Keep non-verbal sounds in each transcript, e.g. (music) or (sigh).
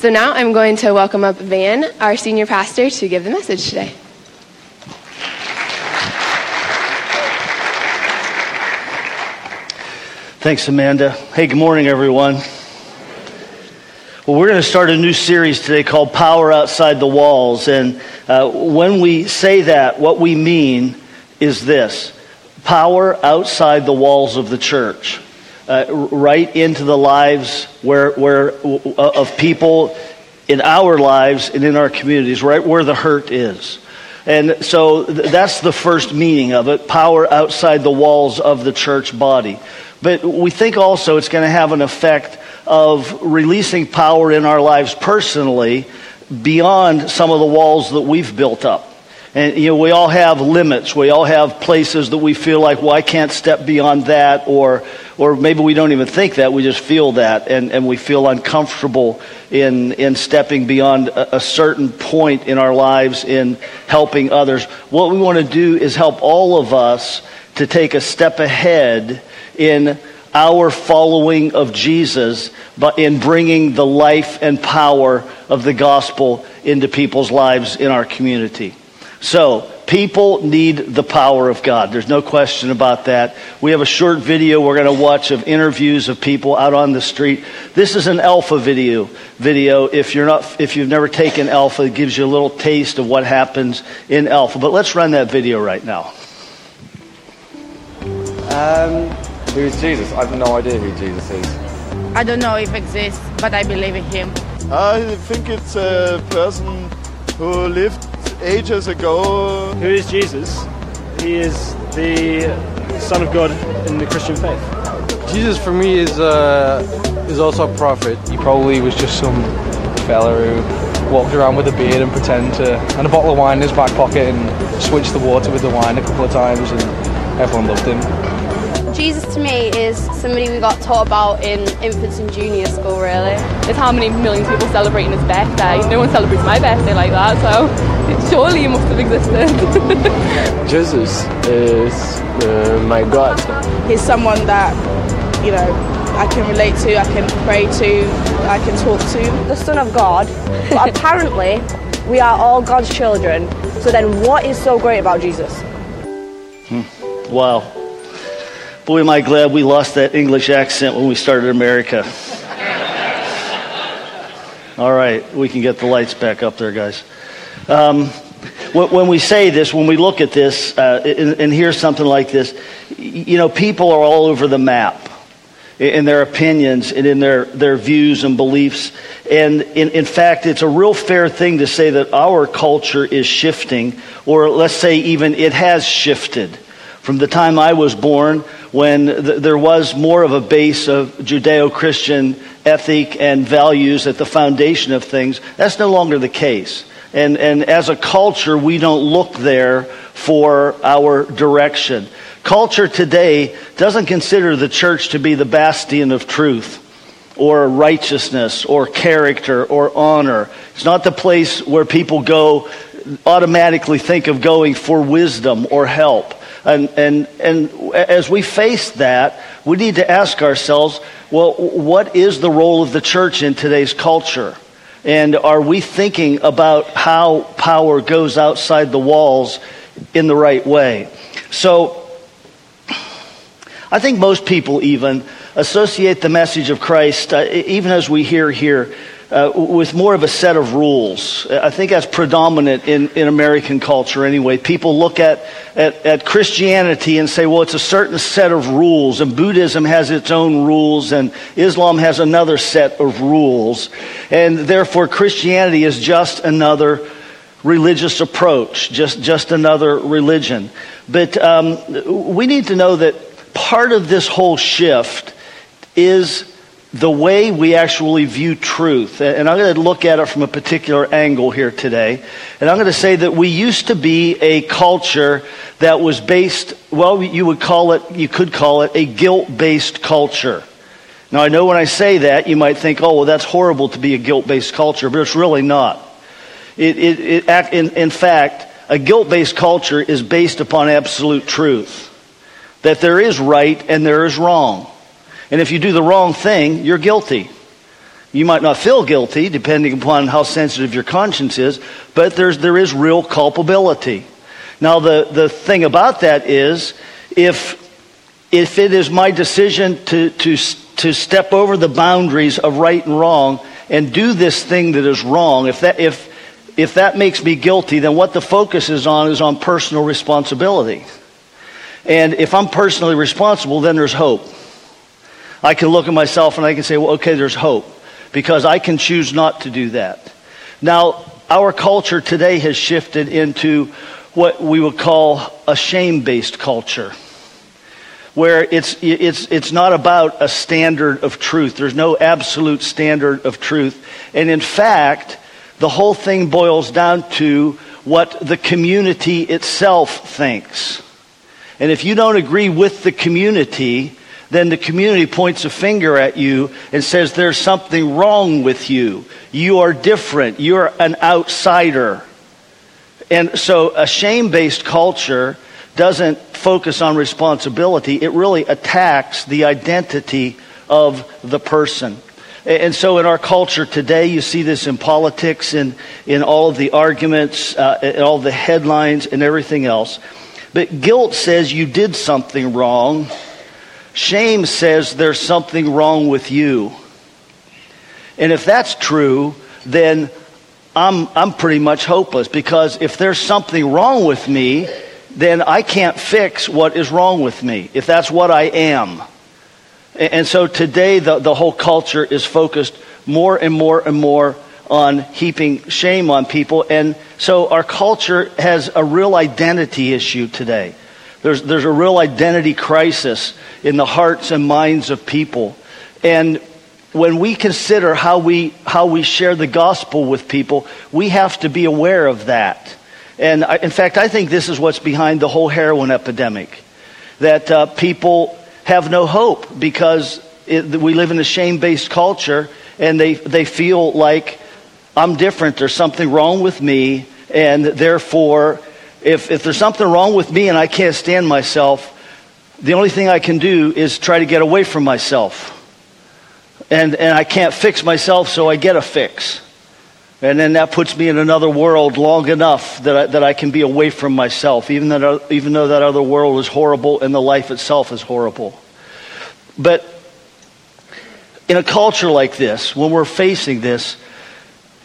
So now I'm going to welcome up Van, our senior pastor, to give the message today. Thanks, Amanda. Hey, good morning, everyone. Well, we're going to start a new series today called Power Outside the Walls. And uh, when we say that, what we mean is this power outside the walls of the church, uh, right into the lives where, where, uh, of people in our lives and in our communities, right where the hurt is. And so th- that's the first meaning of it power outside the walls of the church body. But we think also it's going to have an effect of releasing power in our lives personally beyond some of the walls that we've built up. And, you know, we all have limits. We all have places that we feel like, well, I can't step beyond that, or, or maybe we don't even think that. We just feel that, and, and we feel uncomfortable in, in stepping beyond a, a certain point in our lives in helping others. What we want to do is help all of us to take a step ahead in our following of Jesus, but in bringing the life and power of the gospel into people's lives in our community. So, people need the power of God. There's no question about that. We have a short video we're going to watch of interviews of people out on the street. This is an alpha video. Video. If you're not, if you've never taken alpha, it gives you a little taste of what happens in alpha. But let's run that video right now. Um, who's Jesus? I have no idea who Jesus is. I don't know if exists, but I believe in him. I think it's a person who lived ages ago. Who is Jesus? He is the Son of God in the Christian faith. Jesus for me is uh, is also a prophet. He probably was just some fella who walked around with a beard and pretend to and a bottle of wine in his back pocket and switched the water with the wine a couple of times and everyone loved him. Jesus to me is somebody we got taught about in infants and junior school really. It's how many millions of people celebrating his birthday. No one celebrates my birthday like that, so surely he must have existed. (laughs) Jesus is uh, my God. He's someone that, you know, I can relate to, I can pray to, I can talk to. The Son of God, but (laughs) apparently we are all God's children. So then what is so great about Jesus? Hmm. Wow. Boy, am I glad we lost that English accent when we started America. All right, we can get the lights back up there, guys. Um, when we say this, when we look at this uh, and, and hear something like this, you know, people are all over the map in their opinions and in their, their views and beliefs. And in, in fact, it's a real fair thing to say that our culture is shifting, or let's say even it has shifted. From the time I was born, when th- there was more of a base of Judeo Christian ethic and values at the foundation of things, that's no longer the case. And, and as a culture, we don't look there for our direction. Culture today doesn't consider the church to be the bastion of truth or righteousness or character or honor. It's not the place where people go automatically think of going for wisdom or help. And, and, and as we face that, we need to ask ourselves, well, what is the role of the church in today's culture? And are we thinking about how power goes outside the walls in the right way? So, I think most people even associate the message of Christ, uh, even as we hear here, uh, with more of a set of rules. I think that's predominant in, in American culture anyway. People look at, at, at, Christianity and say, well, it's a certain set of rules, and Buddhism has its own rules, and Islam has another set of rules. And therefore, Christianity is just another religious approach, just, just another religion. But um, we need to know that part of this whole shift is the way we actually view truth. And I'm going to look at it from a particular angle here today. And I'm going to say that we used to be a culture that was based, well, you would call it, you could call it a guilt based culture. Now, I know when I say that, you might think, oh, well, that's horrible to be a guilt based culture, but it's really not. It, it, it, in, in fact, a guilt based culture is based upon absolute truth that there is right and there is wrong. And if you do the wrong thing, you're guilty. You might not feel guilty, depending upon how sensitive your conscience is, but there's, there is real culpability. Now, the, the thing about that is, if, if it is my decision to, to, to step over the boundaries of right and wrong and do this thing that is wrong, if that, if, if that makes me guilty, then what the focus is on is on personal responsibility. And if I'm personally responsible, then there's hope. I can look at myself and I can say, well, okay, there's hope because I can choose not to do that. Now, our culture today has shifted into what we would call a shame based culture, where it's, it's, it's not about a standard of truth. There's no absolute standard of truth. And in fact, the whole thing boils down to what the community itself thinks. And if you don't agree with the community, then the community points a finger at you and says there's something wrong with you. You are different. You're an outsider. And so a shame based culture doesn't focus on responsibility, it really attacks the identity of the person. And so in our culture today, you see this in politics and in all of the arguments, uh, and all the headlines and everything else. But guilt says you did something wrong Shame says there's something wrong with you. And if that's true, then I'm, I'm pretty much hopeless because if there's something wrong with me, then I can't fix what is wrong with me, if that's what I am. And so today, the, the whole culture is focused more and more and more on heaping shame on people. And so our culture has a real identity issue today. There's, there's a real identity crisis in the hearts and minds of people. And when we consider how we, how we share the gospel with people, we have to be aware of that. And I, in fact, I think this is what's behind the whole heroin epidemic. That uh, people have no hope because it, we live in a shame based culture and they, they feel like I'm different, there's something wrong with me, and therefore if, if there's something wrong with me and I can't stand myself, the only thing I can do is try to get away from myself. And, and I can't fix myself, so I get a fix. And then that puts me in another world long enough that I, that I can be away from myself, even, that, even though that other world is horrible and the life itself is horrible. But in a culture like this, when we're facing this,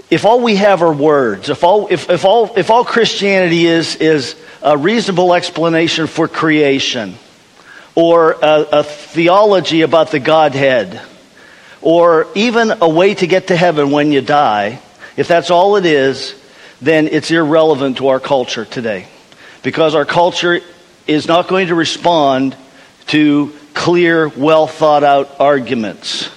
if all we have are words, if all, if, if all, if all Christianity is, is a reasonable explanation for creation, or a, a theology about the Godhead, or even a way to get to heaven when you die, if that's all it is, then it's irrelevant to our culture today. Because our culture is not going to respond to clear, well thought out arguments.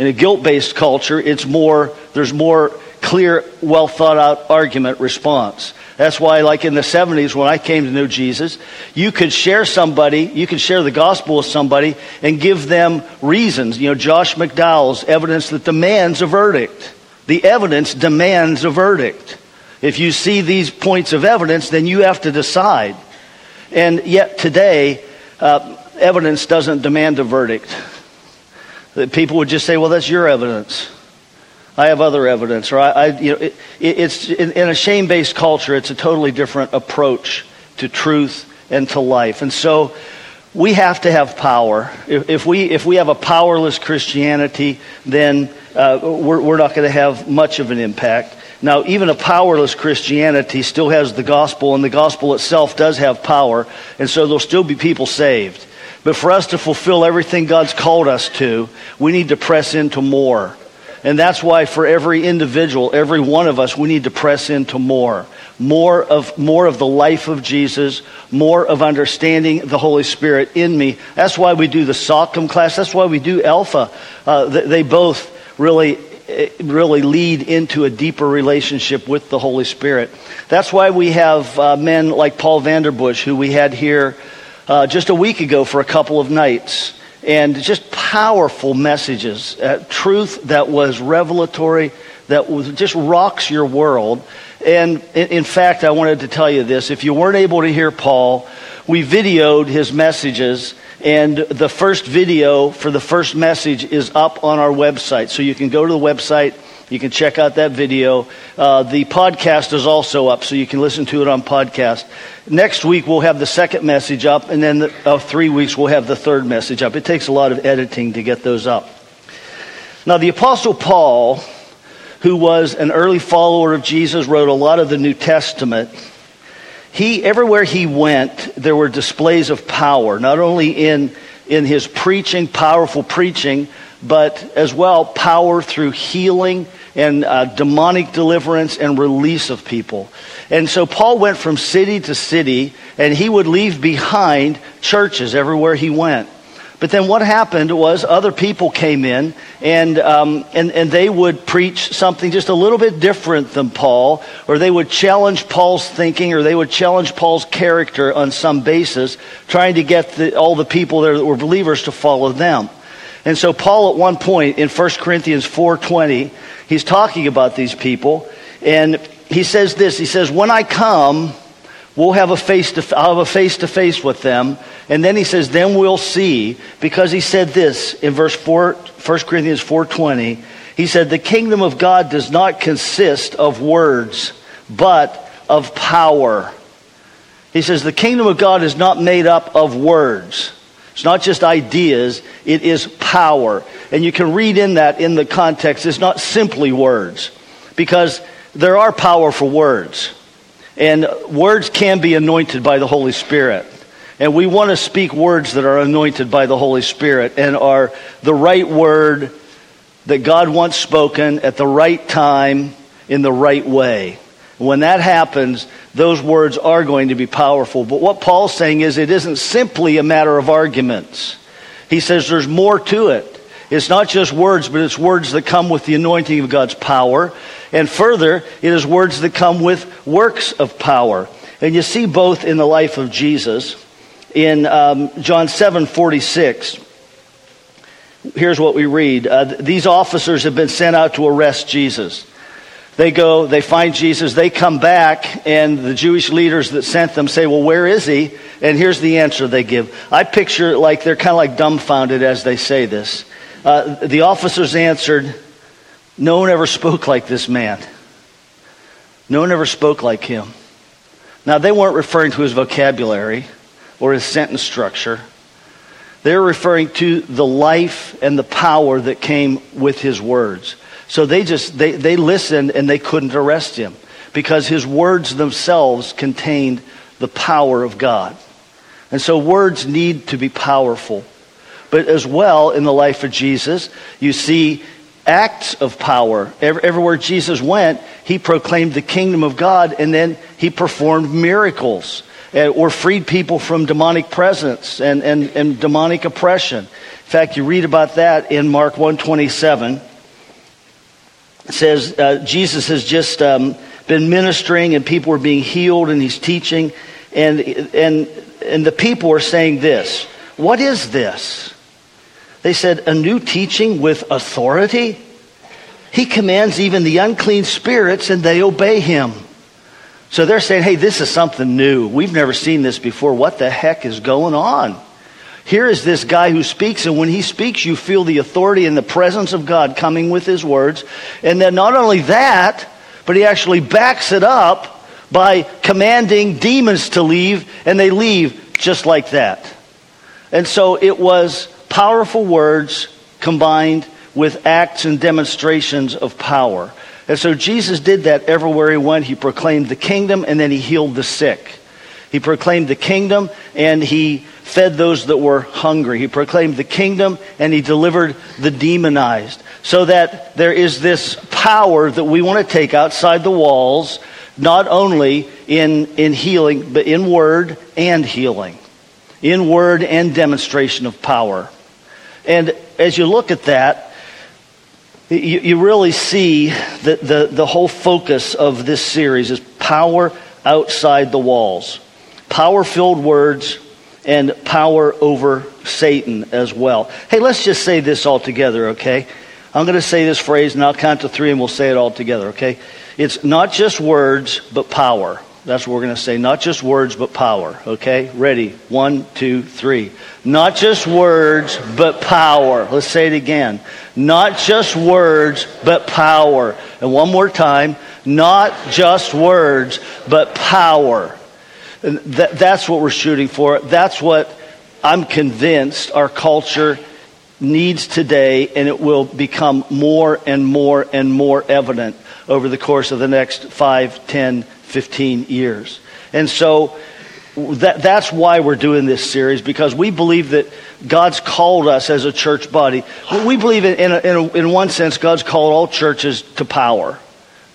In a guilt based culture, it's more, there's more clear, well thought out argument response. That's why, like in the 70s, when I came to know Jesus, you could share somebody, you could share the gospel with somebody and give them reasons. You know, Josh McDowell's evidence that demands a verdict. The evidence demands a verdict. If you see these points of evidence, then you have to decide. And yet today, uh, evidence doesn't demand a verdict. That people would just say, well, that's your evidence. I have other evidence. Or I, I you know, it, it's in, in a shame-based culture, it's a totally different approach to truth and to life. And so we have to have power. If, if we, if we have a powerless Christianity, then uh, we're, we're not going to have much of an impact. Now, even a powerless Christianity still has the gospel, and the gospel itself does have power, and so there'll still be people saved. But for us to fulfill everything God's called us to, we need to press into more. And that's why for every individual, every one of us, we need to press into more. More of, more of the life of Jesus, more of understanding the Holy Spirit in me. That's why we do the Sockham class. That's why we do Alpha. Uh, they, both really really lead into a deeper relationship with the Holy Spirit. That's why we have uh, men like Paul Vanderbush, who we had here uh, just a week ago for a couple of nights. And just powerful messages, uh, truth that was revelatory, that was, just rocks your world. And in, in fact, I wanted to tell you this. If you weren't able to hear Paul, we videoed his messages, and the first video for the first message is up on our website. So you can go to the website, you can check out that video. Uh, the podcast is also up, so you can listen to it on podcast. Next week, we'll have the second message up, and then the, uh, three weeks, we'll have the third message up. It takes a lot of editing to get those up. Now, the Apostle Paul, who was an early follower of Jesus, wrote a lot of the New Testament. He, everywhere he went, there were displays of power, not only in, in his preaching, powerful preaching, but as well power through healing and uh, demonic deliverance and release of people. And so Paul went from city to city, and he would leave behind churches everywhere he went. But then what happened was other people came in and, um, and, and they would preach something just a little bit different than Paul, or they would challenge Paul's thinking, or they would challenge Paul's character on some basis, trying to get the, all the people there that were believers to follow them. And so Paul at one point in 1 Corinthians 4:20, he's talking about these people and he says this, he says when I come we'll have a face to I'll have a face to face with them and then he says then we'll see because he said this in verse 4 1 Corinthians 4:20 he said the kingdom of God does not consist of words but of power. He says the kingdom of God is not made up of words. It's not just ideas, it is power. And you can read in that in the context, it's not simply words, because there are powerful words. And words can be anointed by the Holy Spirit. And we want to speak words that are anointed by the Holy Spirit and are the right word that God wants spoken at the right time in the right way. When that happens, those words are going to be powerful. But what Paul's saying is it isn't simply a matter of arguments. He says there's more to it. It's not just words, but it's words that come with the anointing of God's power. And further, it is words that come with works of power. And you see both in the life of Jesus. In um, John 7 46, here's what we read uh, These officers have been sent out to arrest Jesus. They go, they find Jesus, they come back, and the Jewish leaders that sent them say, Well, where is he? And here's the answer they give. I picture it like they're kind of like dumbfounded as they say this. Uh, the officers answered, No one ever spoke like this man. No one ever spoke like him. Now, they weren't referring to his vocabulary or his sentence structure. They're referring to the life and the power that came with his words. So they just, they, they listened and they couldn't arrest him because his words themselves contained the power of God. And so words need to be powerful. But as well, in the life of Jesus, you see acts of power. Everywhere Jesus went, he proclaimed the kingdom of God and then he performed miracles uh, or freed people from demonic presence and, and, and demonic oppression. In fact, you read about that in Mark 127 It says uh, Jesus has just um, been ministering and people are being healed and he's teaching. And, and, and the people are saying this What is this? They said, A new teaching with authority? He commands even the unclean spirits and they obey him. So they're saying, Hey, this is something new. We've never seen this before. What the heck is going on? Here is this guy who speaks, and when he speaks, you feel the authority and the presence of God coming with his words. And then not only that, but he actually backs it up by commanding demons to leave, and they leave just like that. And so it was powerful words combined with acts and demonstrations of power. And so Jesus did that everywhere he went. He proclaimed the kingdom and then he healed the sick. He proclaimed the kingdom and he fed those that were hungry. He proclaimed the kingdom and he delivered the demonized. So that there is this power that we want to take outside the walls, not only in, in healing, but in word and healing. In word and demonstration of power. And as you look at that, you, you really see that the, the whole focus of this series is power outside the walls. Power filled words and power over Satan as well. Hey, let's just say this all together, okay? I'm going to say this phrase and I'll count to three and we'll say it all together, okay? It's not just words, but power. That's what we're going to say. Not just words, but power. Okay? Ready? One, two, three. Not just words, but power. Let's say it again. Not just words, but power. And one more time. Not just words, but power. And th- that's what we're shooting for. That's what I'm convinced our culture needs today, and it will become more and more and more evident over the course of the next 5, 10, 15 years. And so that, that's why we're doing this series, because we believe that God's called us as a church body. We believe, in, in, a, in, a, in one sense, God's called all churches to power.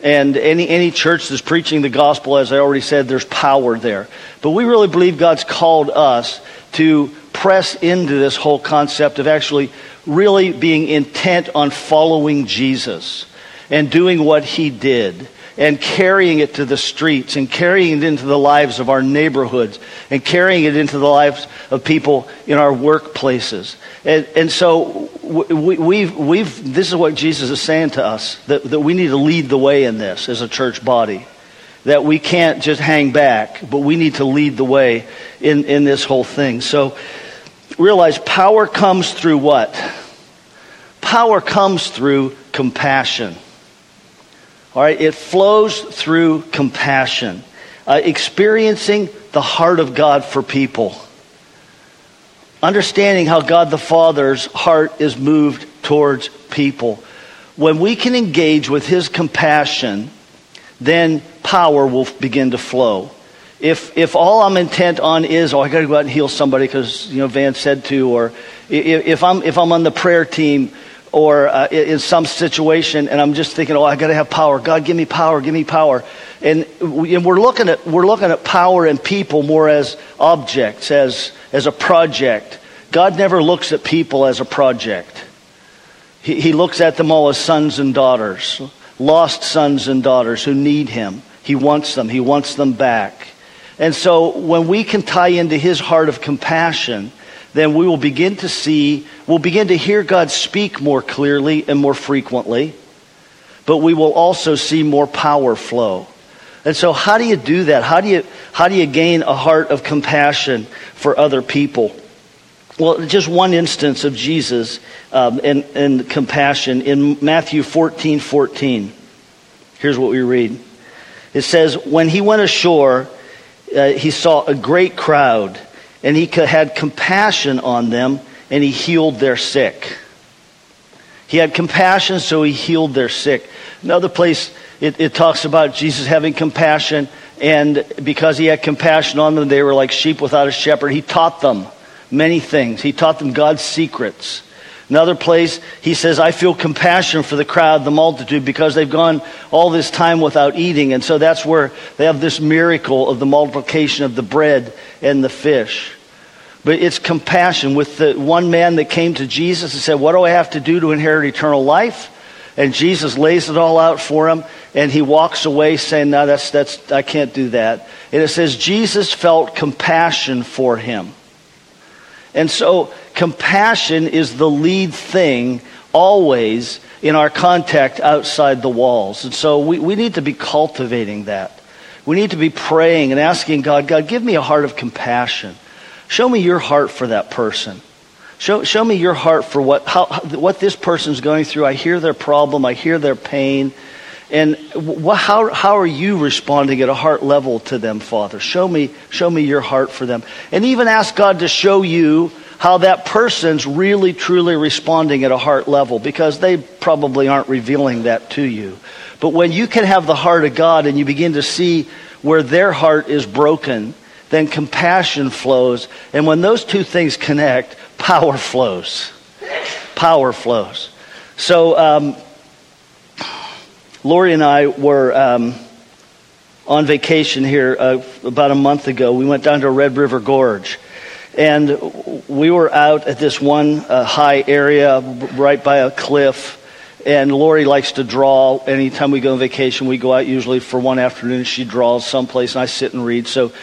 And any, any church that's preaching the gospel, as I already said, there's power there. But we really believe God's called us to press into this whole concept of actually really being intent on following Jesus and doing what he did and carrying it to the streets and carrying it into the lives of our neighborhoods and carrying it into the lives of people in our workplaces. And, and so we, we've, we've, this is what Jesus is saying to us, that, that we need to lead the way in this as a church body. That we can't just hang back, but we need to lead the way in, in this whole thing. So realize power comes through what? Power comes through compassion. All right, it flows through compassion, uh, experiencing the heart of God for people, understanding how God the Father's heart is moved towards people. When we can engage with His compassion, then power will begin to flow. If, if all I'm intent on is, oh, I got to go out and heal somebody because, you know, Van said to, or if, if, I'm, if I'm on the prayer team or uh, in some situation and I'm just thinking, oh, I got to have power. God, give me power, give me power. And, and we're, looking at, we're looking at power and people more as objects, as, as a project. God never looks at people as a project. He, he looks at them all as sons and daughters, lost sons and daughters who need Him. He wants them, He wants them back. And so when we can tie into his heart of compassion, then we will begin to see, we'll begin to hear God speak more clearly and more frequently, but we will also see more power flow. And so how do you do that? How do you, how do you gain a heart of compassion for other people? Well, just one instance of Jesus um, and, and compassion in Matthew 14 14. Here's what we read. It says, When he went ashore, uh, he saw a great crowd, and he had compassion on them, and he healed their sick. He had compassion, so he healed their sick. Another place, it, it talks about Jesus having compassion, and because he had compassion on them, they were like sheep without a shepherd. He taught them many things. He taught them God's secrets. Another place, he says, I feel compassion for the crowd, the multitude, because they've gone all this time without eating. And so that's where they have this miracle of the multiplication of the bread and the fish. But it's compassion with the one man that came to Jesus and said, What do I have to do to inherit eternal life? And Jesus lays it all out for him, and he walks away saying, No, that's, that's, I can't do that. And it says, Jesus felt compassion for him. And so compassion is the lead thing always in our contact outside the walls. And so we, we need to be cultivating that. We need to be praying and asking God, God, give me a heart of compassion. Show me your heart for that person. Show, show me your heart for what, how, what this person's going through. I hear their problem, I hear their pain. And what, how, how are you responding at a heart level to them, Father? Show me, show me your heart for them. And even ask God to show you how that person's really truly responding at a heart level because they probably aren't revealing that to you. But when you can have the heart of God and you begin to see where their heart is broken, then compassion flows. And when those two things connect, power flows. Power flows. So, um, Lori and I were um, on vacation here uh, about a month ago. We went down to Red River Gorge. And we were out at this one uh, high area right by a cliff. And Lori likes to draw. Anytime we go on vacation, we go out usually for one afternoon. She draws someplace, and I sit and read. So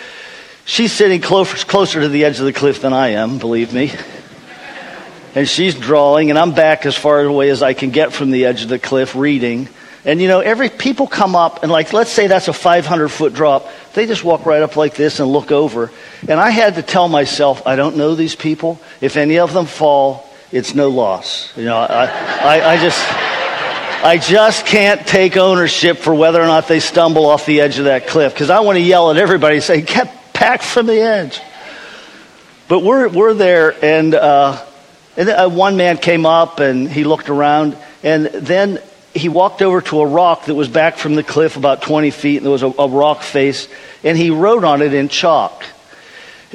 she's sitting closer, closer to the edge of the cliff than I am, believe me. And she's drawing, and I'm back as far away as I can get from the edge of the cliff reading. And you know, every people come up and like, let's say that's a 500 foot drop. They just walk right up like this and look over. And I had to tell myself, I don't know these people. If any of them fall, it's no loss. You know, I, I, I just, I just can't take ownership for whether or not they stumble off the edge of that cliff because I want to yell at everybody and say, get back from the edge. But we're, we're there, and, uh, and uh, one man came up and he looked around, and then he walked over to a rock that was back from the cliff about 20 feet, and there was a, a rock face, and he wrote on it in chalk.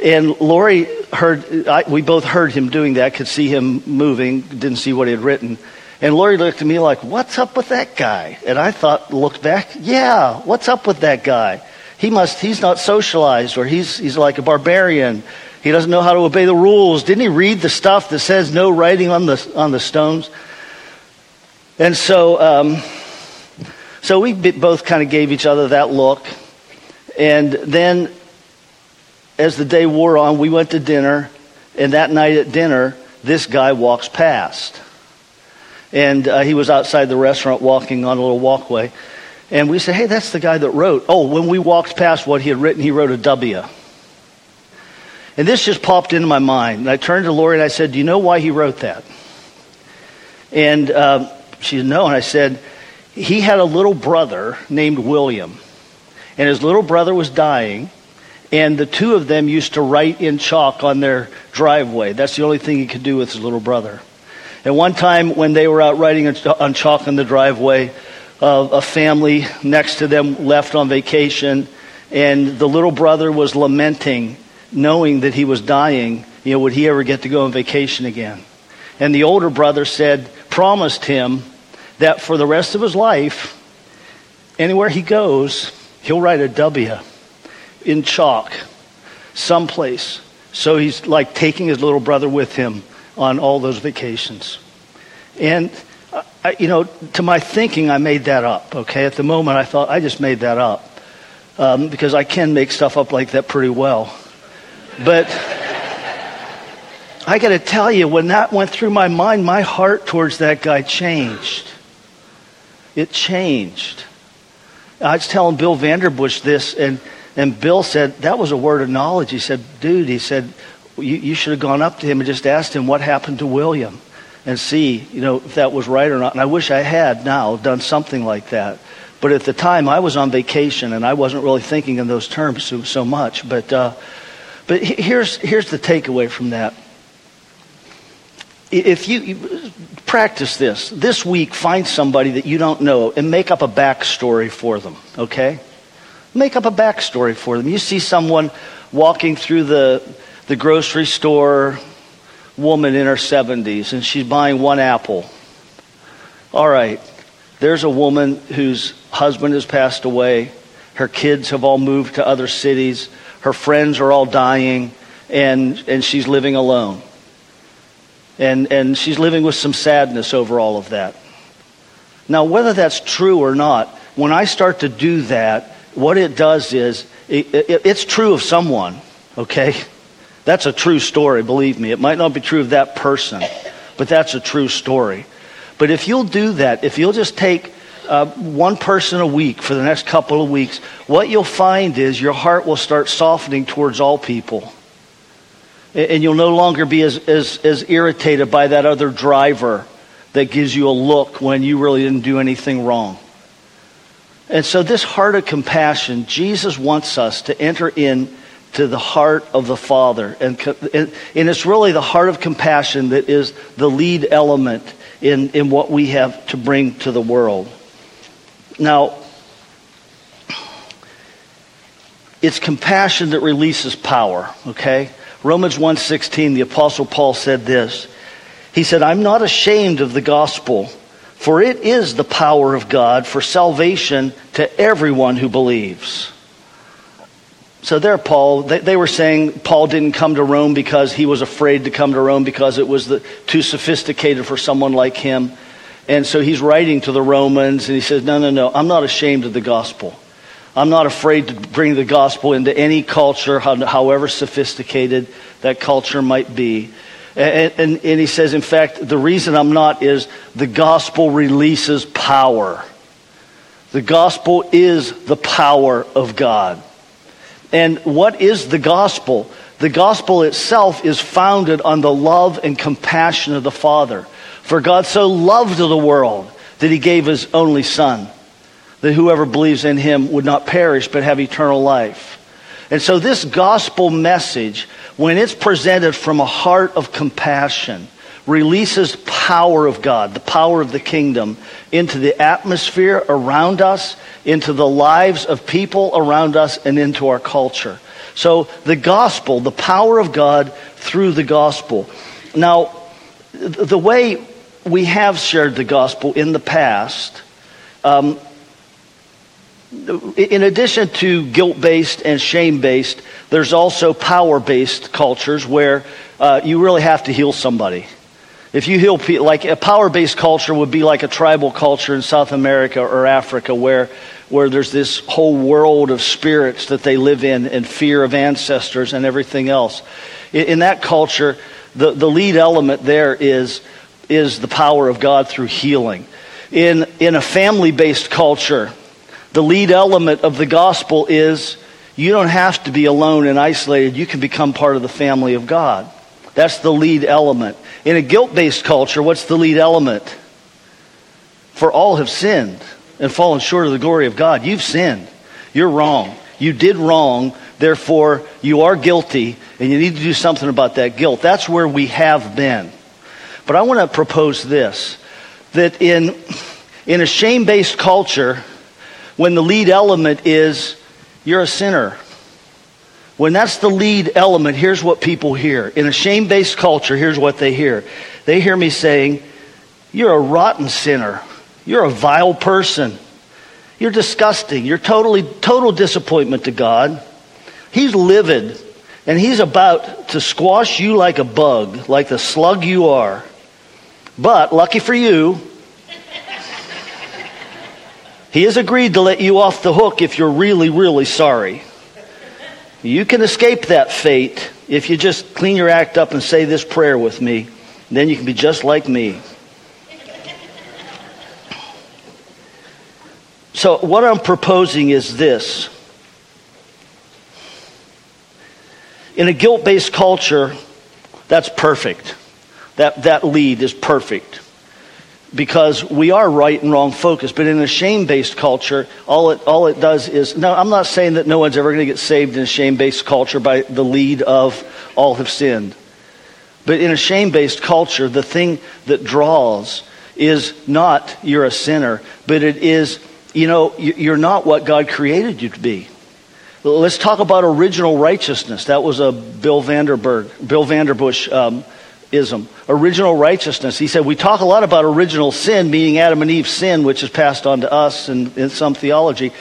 And Lori heard, I, we both heard him doing that, could see him moving, didn't see what he had written. And Lori looked at me like, what's up with that guy? And I thought, looked back, yeah, what's up with that guy? He must, he's not socialized, or he's, he's like a barbarian. He doesn't know how to obey the rules. Didn't he read the stuff that says no writing on the, on the stones? And so, um, so we both kind of gave each other that look. And then, as the day wore on, we went to dinner. And that night at dinner, this guy walks past. And uh, he was outside the restaurant walking on a little walkway. And we said, hey, that's the guy that wrote. Oh, when we walked past what he had written, he wrote a W. And this just popped into my mind. And I turned to Lori and I said, do you know why he wrote that? And uh, she said, No. And I said, He had a little brother named William. And his little brother was dying. And the two of them used to write in chalk on their driveway. That's the only thing he could do with his little brother. And one time when they were out writing on chalk on the driveway, uh, a family next to them left on vacation. And the little brother was lamenting, knowing that he was dying. You know, would he ever get to go on vacation again? And the older brother said, promised him that for the rest of his life, anywhere he goes, he'll write a W in chalk someplace. So he's like taking his little brother with him on all those vacations. And, I, you know, to my thinking, I made that up, okay? At the moment, I thought, I just made that up. Um, because I can make stuff up like that pretty well. But. I got to tell you, when that went through my mind, my heart towards that guy changed. It changed. I was telling Bill Vanderbush this, and, and Bill said, That was a word of knowledge. He said, Dude, he said, you, you should have gone up to him and just asked him what happened to William and see, you know, if that was right or not. And I wish I had now done something like that. But at the time, I was on vacation and I wasn't really thinking in those terms so, so much. But, uh, but here's, here's the takeaway from that if you, you, practice this. This week find somebody that you don't know and make up a backstory for them okay? Make up a backstory for them. You see someone walking through the the grocery store woman in her 70s and she's buying one apple. All right there's a woman whose husband has passed away. Her kids have all moved to other cities. Her friends are all dying and and she's living alone and, and she's living with some sadness over all of that. Now, whether that's true or not, when I start to do that, what it does is it, it, it's true of someone, okay? That's a true story, believe me. It might not be true of that person, but that's a true story. But if you'll do that, if you'll just take uh, one person a week for the next couple of weeks, what you'll find is your heart will start softening towards all people and you'll no longer be as, as, as irritated by that other driver that gives you a look when you really didn't do anything wrong. And so, this heart of compassion, Jesus wants us to enter in to the heart of the Father. And, and, and it's really the heart of compassion that is the lead element in, in what we have to bring to the world. Now, it's compassion that releases power, okay? Romans 1:16 the apostle Paul said this. He said, "I'm not ashamed of the gospel, for it is the power of God for salvation to everyone who believes." So there, Paul, they, they, were saying Paul didn't come to Rome because he was afraid to come to Rome because it was the, too sophisticated for someone like him. And so he's writing to the Romans and he says, No, no, no, I'm not ashamed of the gospel. I'm not afraid to bring the gospel into any culture, however sophisticated that culture might be. And, and, and, he says, in fact, the reason I'm not is the gospel releases power. The gospel is the power of God. And what is the gospel? The gospel itself is founded on the love and compassion of the Father. For God so loved the world that he gave his only Son, that whoever believes in him would not perish but have eternal life. And so, this gospel message, when it's presented from a heart of compassion, releases power of God, the power of the kingdom, into the atmosphere around us, into the lives of people around us, and into our culture. So, the gospel, the power of God through the gospel. Now, the way we have shared the gospel in the past, um, in addition to guilt based and shame based, there's also power based cultures where uh, you really have to heal somebody. If you heal people, like a power based culture would be like a tribal culture in South America or Africa where, where there's this whole world of spirits that they live in and fear of ancestors and everything else. In, in that culture, the, the lead element there is, is the power of God through healing. In, in a family based culture, the lead element of the gospel is you don't have to be alone and isolated. You can become part of the family of God. That's the lead element. In a guilt based culture, what's the lead element? For all have sinned and fallen short of the glory of God. You've sinned. You're wrong. You did wrong. Therefore, you are guilty and you need to do something about that guilt. That's where we have been. But I want to propose this that in, in a shame based culture, when the lead element is you're a sinner. When that's the lead element, here's what people hear. In a shame based culture, here's what they hear. They hear me saying, You're a rotten sinner. You're a vile person. You're disgusting. You're totally, total disappointment to God. He's livid, and He's about to squash you like a bug, like the slug you are. But, lucky for you, he has agreed to let you off the hook if you're really, really sorry. You can escape that fate if you just clean your act up and say this prayer with me. Then you can be just like me. So, what I'm proposing is this. In a guilt based culture, that's perfect. That, that lead is perfect because we are right and wrong focused. But in a shame based culture, all it, all it does is no, I'm not saying that no one's ever going to get saved in a shame based culture by the lead of all have sinned. But in a shame based culture, the thing that draws is not you're a sinner, but it is, you know, you're not what God created you to be. Let's talk about original righteousness. That was a Bill Vanderberg, Bill Vanderbush um, ism, original righteousness. He said, We talk a lot about original sin, meaning Adam and Eve's sin, which is passed on to us in, in some theology.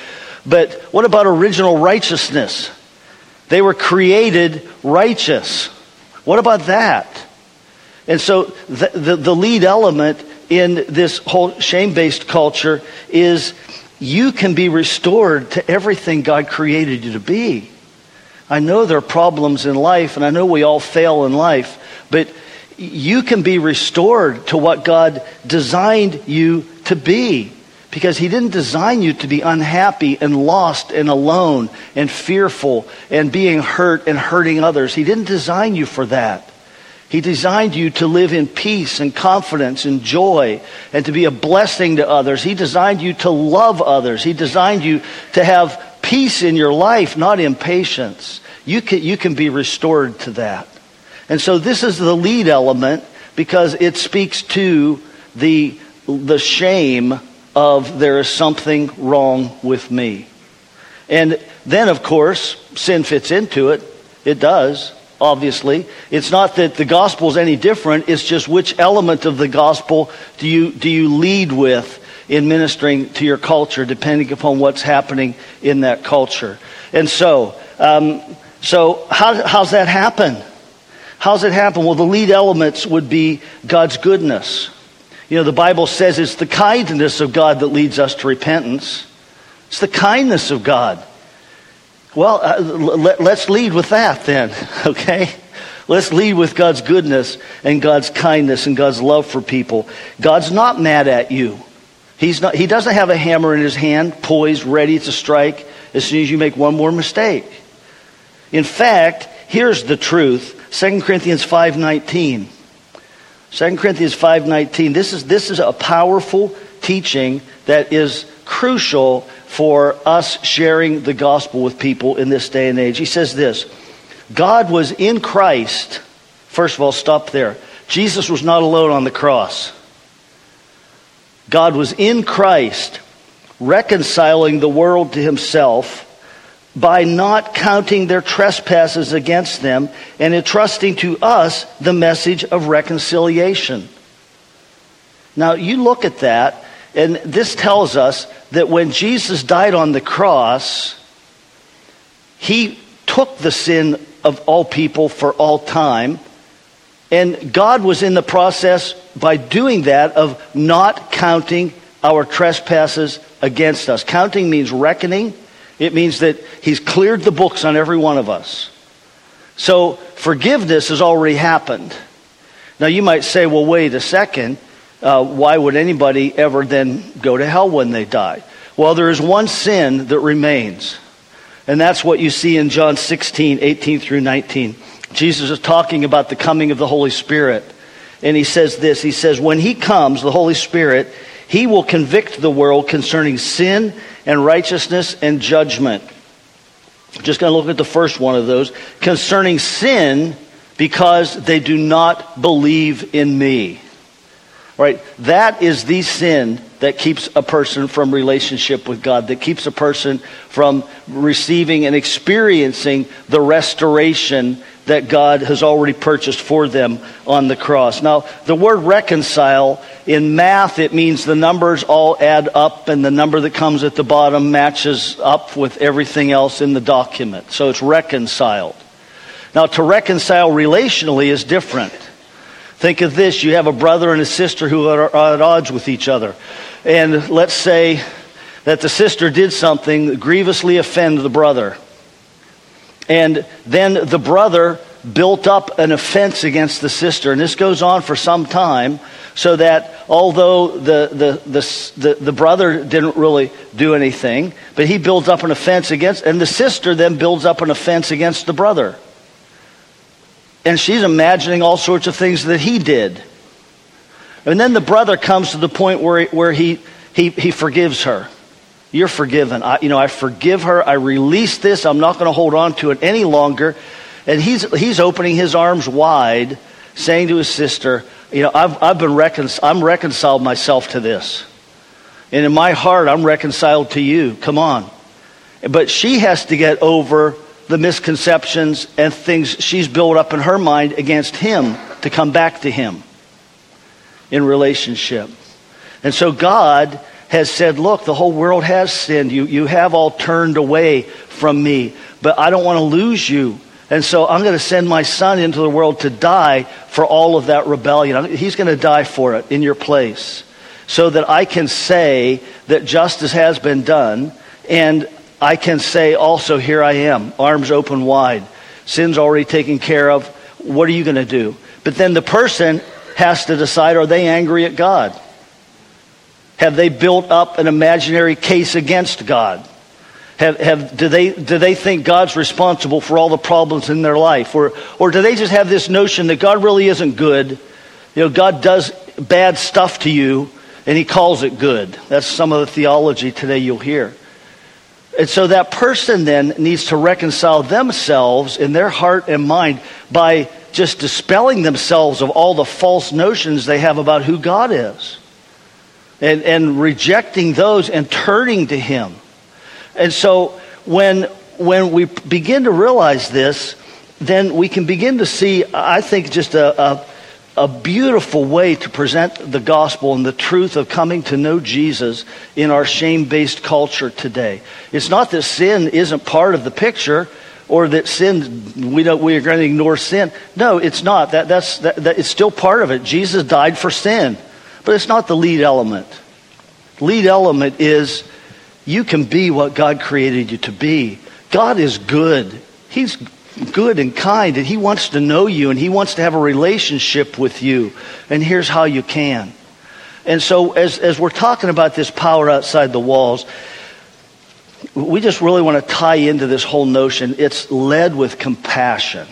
But what about original righteousness? They were created righteous. What about that? And so the, the, the lead element in this whole shame based culture is you can be restored to everything God created you to be. I know there are problems in life, and I know we all fail in life, but you can be restored to what God designed you to be. Because He didn't design you to be unhappy and lost and alone and fearful and being hurt and hurting others. He didn't design you for that. He designed you to live in peace and confidence and joy and to be a blessing to others. He designed you to love others. He designed you to have peace in your life, not impatience. You can, you can be restored to that. And so this is the lead element because it speaks to the, the shame of there is something wrong with me. And then, of course, sin fits into it. It does, obviously. It's not that the gospel is any different, it's just which element of the gospel do you, do you lead with in ministering to your culture, depending upon what's happening in that culture. And so, um, so how, how's that happen? How's it happen? Well, the lead elements would be God's goodness. You know, the Bible says it's the kindness of God that leads us to repentance. It's the kindness of God. Well, uh, let, let's lead with that then, (laughs) okay? Let's lead with God's goodness and God's kindness and God's love for people. God's not mad at you. He's not, he doesn't have a hammer in his hand, poised, ready to strike as soon as you make one more mistake. In fact, here's the truth. 2 Corinthians 5.19. 2 Corinthians 5.19. This is, this is a powerful teaching that is crucial for us sharing the gospel with people in this day and age. He says this God was in Christ. First of all, stop there. Jesus was not alone on the cross. God was in Christ, reconciling the world to himself by not counting their trespasses against them and entrusting to us the message of reconciliation. Now, you look at that, and this tells us that when Jesus died on the cross, he took the sin of all people for all time. And God was in the process by doing that of not counting our trespasses against us. Counting means reckoning. It means that he's cleared the books on every one of us. So forgiveness has already happened. Now you might say, well, wait a second. Uh, why would anybody ever then go to hell when they die? Well, there is one sin that remains. And that's what you see in John 16, 18 through 19. Jesus is talking about the coming of the Holy Spirit. And he says this He says, When he comes, the Holy Spirit, he will convict the world concerning sin and righteousness and judgment. Just going to look at the first one of those. Concerning sin, because they do not believe in me. Right? That is the sin that keeps a person from relationship with God, that keeps a person from receiving and experiencing the restoration that God has already purchased for them on the cross. Now, the word reconcile, in math, it means the numbers all add up and the number that comes at the bottom matches up with everything else in the document. So it's reconciled. Now, to reconcile relationally is different. Think of this you have a brother and a sister who are at odds with each other. And let's say that the sister did something that grievously offend the brother. And then the brother built up an offense against the sister. And this goes on for some time, so that although the, the, the, the, the brother didn't really do anything, but he builds up an offense against, and the sister then builds up an offense against the brother. And she's imagining all sorts of things that he did. And then the brother comes to the point where he, where he, he, he forgives her. You're forgiven. I, you know, I forgive her. I release this. I'm not going to hold on to it any longer. And he's, he's opening his arms wide, saying to his sister, You know, I've, I've been recon- I'm reconciled myself to this. And in my heart, I'm reconciled to you. Come on. But she has to get over the misconceptions and things she's built up in her mind against him to come back to him in relationship. And so God has said, Look, the whole world has sinned. You, you have all turned away from me, but I don't want to lose you. And so I'm going to send my son into the world to die for all of that rebellion. He's going to die for it in your place so that I can say that justice has been done and I can say also, here I am, arms open wide. Sin's already taken care of. What are you going to do? But then the person has to decide are they angry at God? Have they built up an imaginary case against God? Have, have, do, they, do they think God's responsible for all the problems in their life? Or, or do they just have this notion that God really isn't good? You know, God does bad stuff to you and he calls it good. That's some of the theology today you'll hear. And so that person then needs to reconcile themselves in their heart and mind by just dispelling themselves of all the false notions they have about who God is. And, and rejecting those and turning to Him. And so when, when we begin to realize this, then we can begin to see, I think, just a, a a beautiful way to present the gospel and the truth of coming to know Jesus in our shame based culture today. It's not that sin isn't part of the picture or that sin, we, don't, we are going to ignore sin. No, it's not. That, that's, that, that, it's still part of it. Jesus died for sin, but it's not the lead element. Lead element is you can be what God created you to be. God is good. He's good and kind, and He wants to know you, and He wants to have a relationship with you. And here's how you can. And so, as, as we're talking about this power outside the walls, we just really want to tie into this whole notion. It's led with compassion.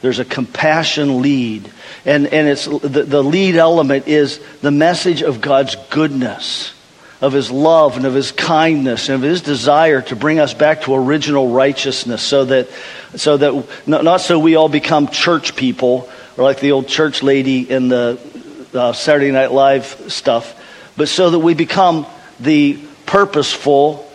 There's a compassion lead. And, and it's, the, the lead element is the message of God's goodness, of His love, and of His kindness, and of His desire to bring us back to original righteousness so that, so that not, so we all become church people or like the old church lady in the uh, Saturday Night Live stuff, but so that we become the purposeful,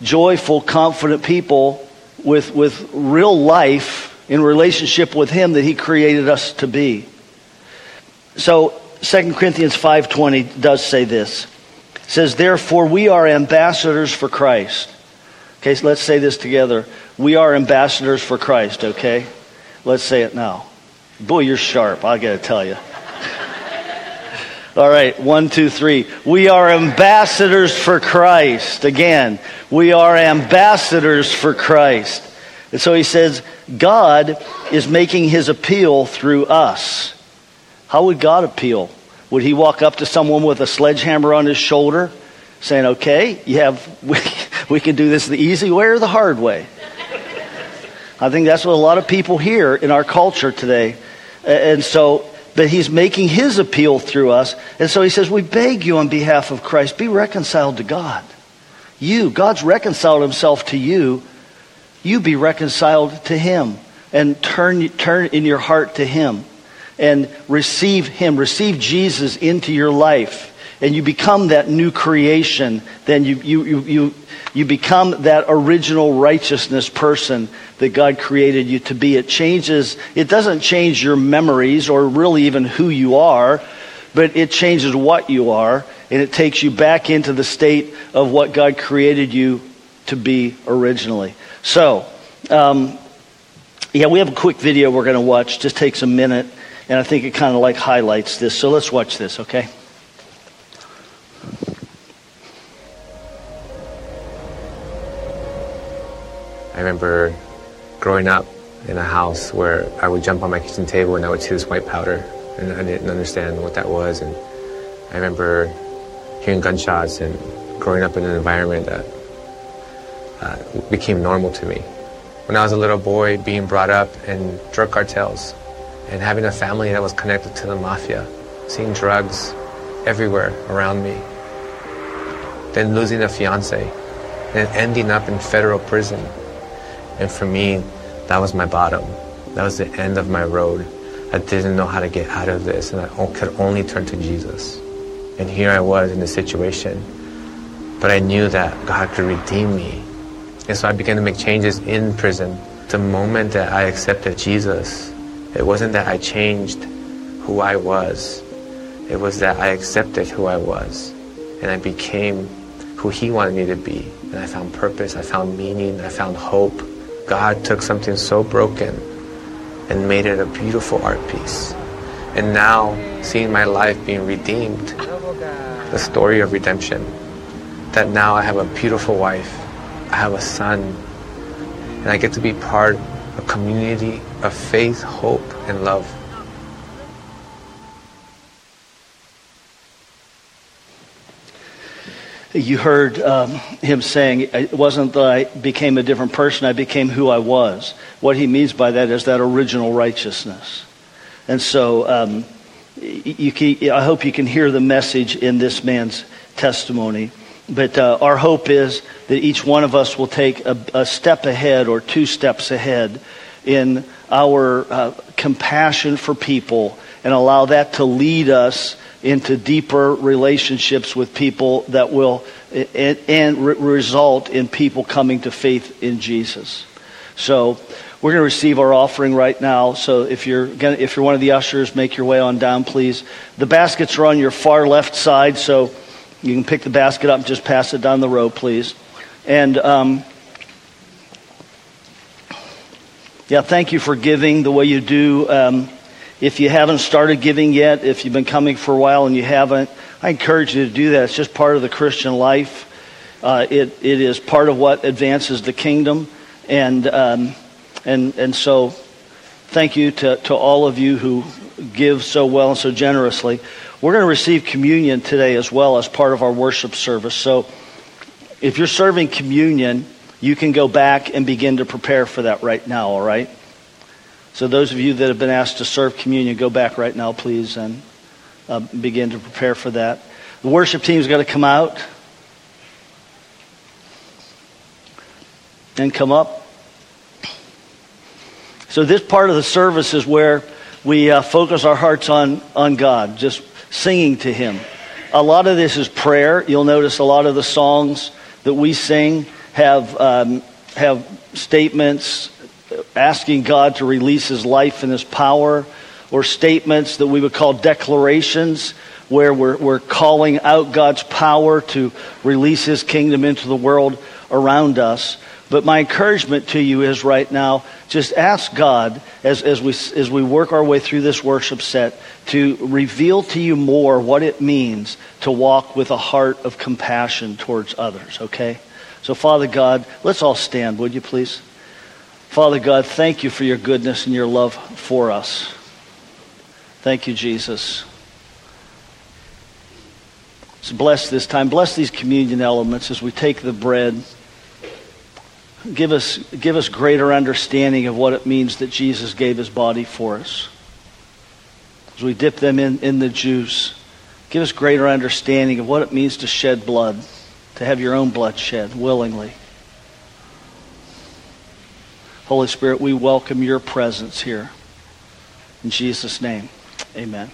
joyful, confident people with, with real life in relationship with him that he created us to be. So 2 Corinthians 5:20 does say this. It says therefore we are ambassadors for Christ. Okay, so let's say this together. We are ambassadors for Christ, okay? Let's say it now. Boy, you're sharp, I got to tell you. All right, one, two, three. We are ambassadors for Christ. Again, we are ambassadors for Christ. And so he says, God is making his appeal through us. How would God appeal? Would he walk up to someone with a sledgehammer on his shoulder saying, okay, you have, (laughs) we, we can do this the easy way or the hard way? I think that's what a lot of people hear in our culture today. And so, but he's making his appeal through us. And so he says, we beg you on behalf of Christ, be reconciled to God. You, God's reconciled himself to you you be reconciled to him and turn, turn in your heart to him and receive him, receive Jesus into your life. And you become that new creation. Then you, you, you, you, you become that original righteousness person that God created you to be. It changes, it doesn't change your memories or really even who you are, but it changes what you are and it takes you back into the state of what God created you to be originally. So, um, yeah, we have a quick video we're going to watch. Just takes a minute, and I think it kind of like highlights this. So let's watch this, okay? I remember growing up in a house where I would jump on my kitchen table and I would see this white powder, and I didn't understand what that was. And I remember hearing gunshots and growing up in an environment that uh, became normal to me. When I was a little boy, being brought up in drug cartels and having a family that was connected to the mafia, seeing drugs everywhere around me, then losing a fiance, then ending up in federal prison. And for me, that was my bottom. That was the end of my road. I didn't know how to get out of this, and I could only turn to Jesus. And here I was in this situation. But I knew that God could redeem me and so I began to make changes in prison. The moment that I accepted Jesus, it wasn't that I changed who I was, it was that I accepted who I was. And I became who He wanted me to be. And I found purpose, I found meaning, I found hope. God took something so broken and made it a beautiful art piece. And now, seeing my life being redeemed, the story of redemption, that now I have a beautiful wife I have a son, and I get to be part of a community of faith, hope, and love. You heard um, him saying, It wasn't that I became a different person, I became who I was. What he means by that is that original righteousness. And so um, you I hope you can hear the message in this man's testimony. But uh, our hope is that each one of us will take a, a step ahead or two steps ahead in our uh, compassion for people and allow that to lead us into deeper relationships with people that will and, and re- result in people coming to faith in Jesus. So we're going to receive our offering right now. So if you're gonna, if you're one of the ushers, make your way on down, please. The baskets are on your far left side, so you can pick the basket up and just pass it down the row, please. And um, yeah, thank you for giving the way you do. Um, if you haven't started giving yet, if you've been coming for a while and you haven't, I encourage you to do that. It's just part of the Christian life. Uh, it, it is part of what advances the kingdom. And, um, and, and so, thank you to, to all of you who give so well and so generously. We're going to receive communion today as well as part of our worship service. So if you're serving communion, you can go back and begin to prepare for that right now, all right? So those of you that have been asked to serve communion, go back right now, please, and uh, begin to prepare for that. The worship team's got to come out and come up. So this part of the service is where we uh, focus our hearts on, on God, just singing to Him. A lot of this is prayer. You'll notice a lot of the songs that we sing have, um, have statements asking God to release His life and His power, or statements that we would call declarations, where we're, we're calling out God's power to release His kingdom into the world around us. But my encouragement to you is right now, just ask God as, as, we, as we work our way through this worship set to reveal to you more what it means to walk with a heart of compassion towards others, okay? So, Father God, let's all stand, would you please? Father God, thank you for your goodness and your love for us. Thank you, Jesus. So bless this time. Bless these communion elements as we take the bread. Give us, give us greater understanding of what it means that Jesus gave his body for us. As we dip them in, in the juice, give us greater understanding of what it means to shed blood, to have your own blood shed willingly. Holy Spirit, we welcome your presence here. In Jesus' name, amen.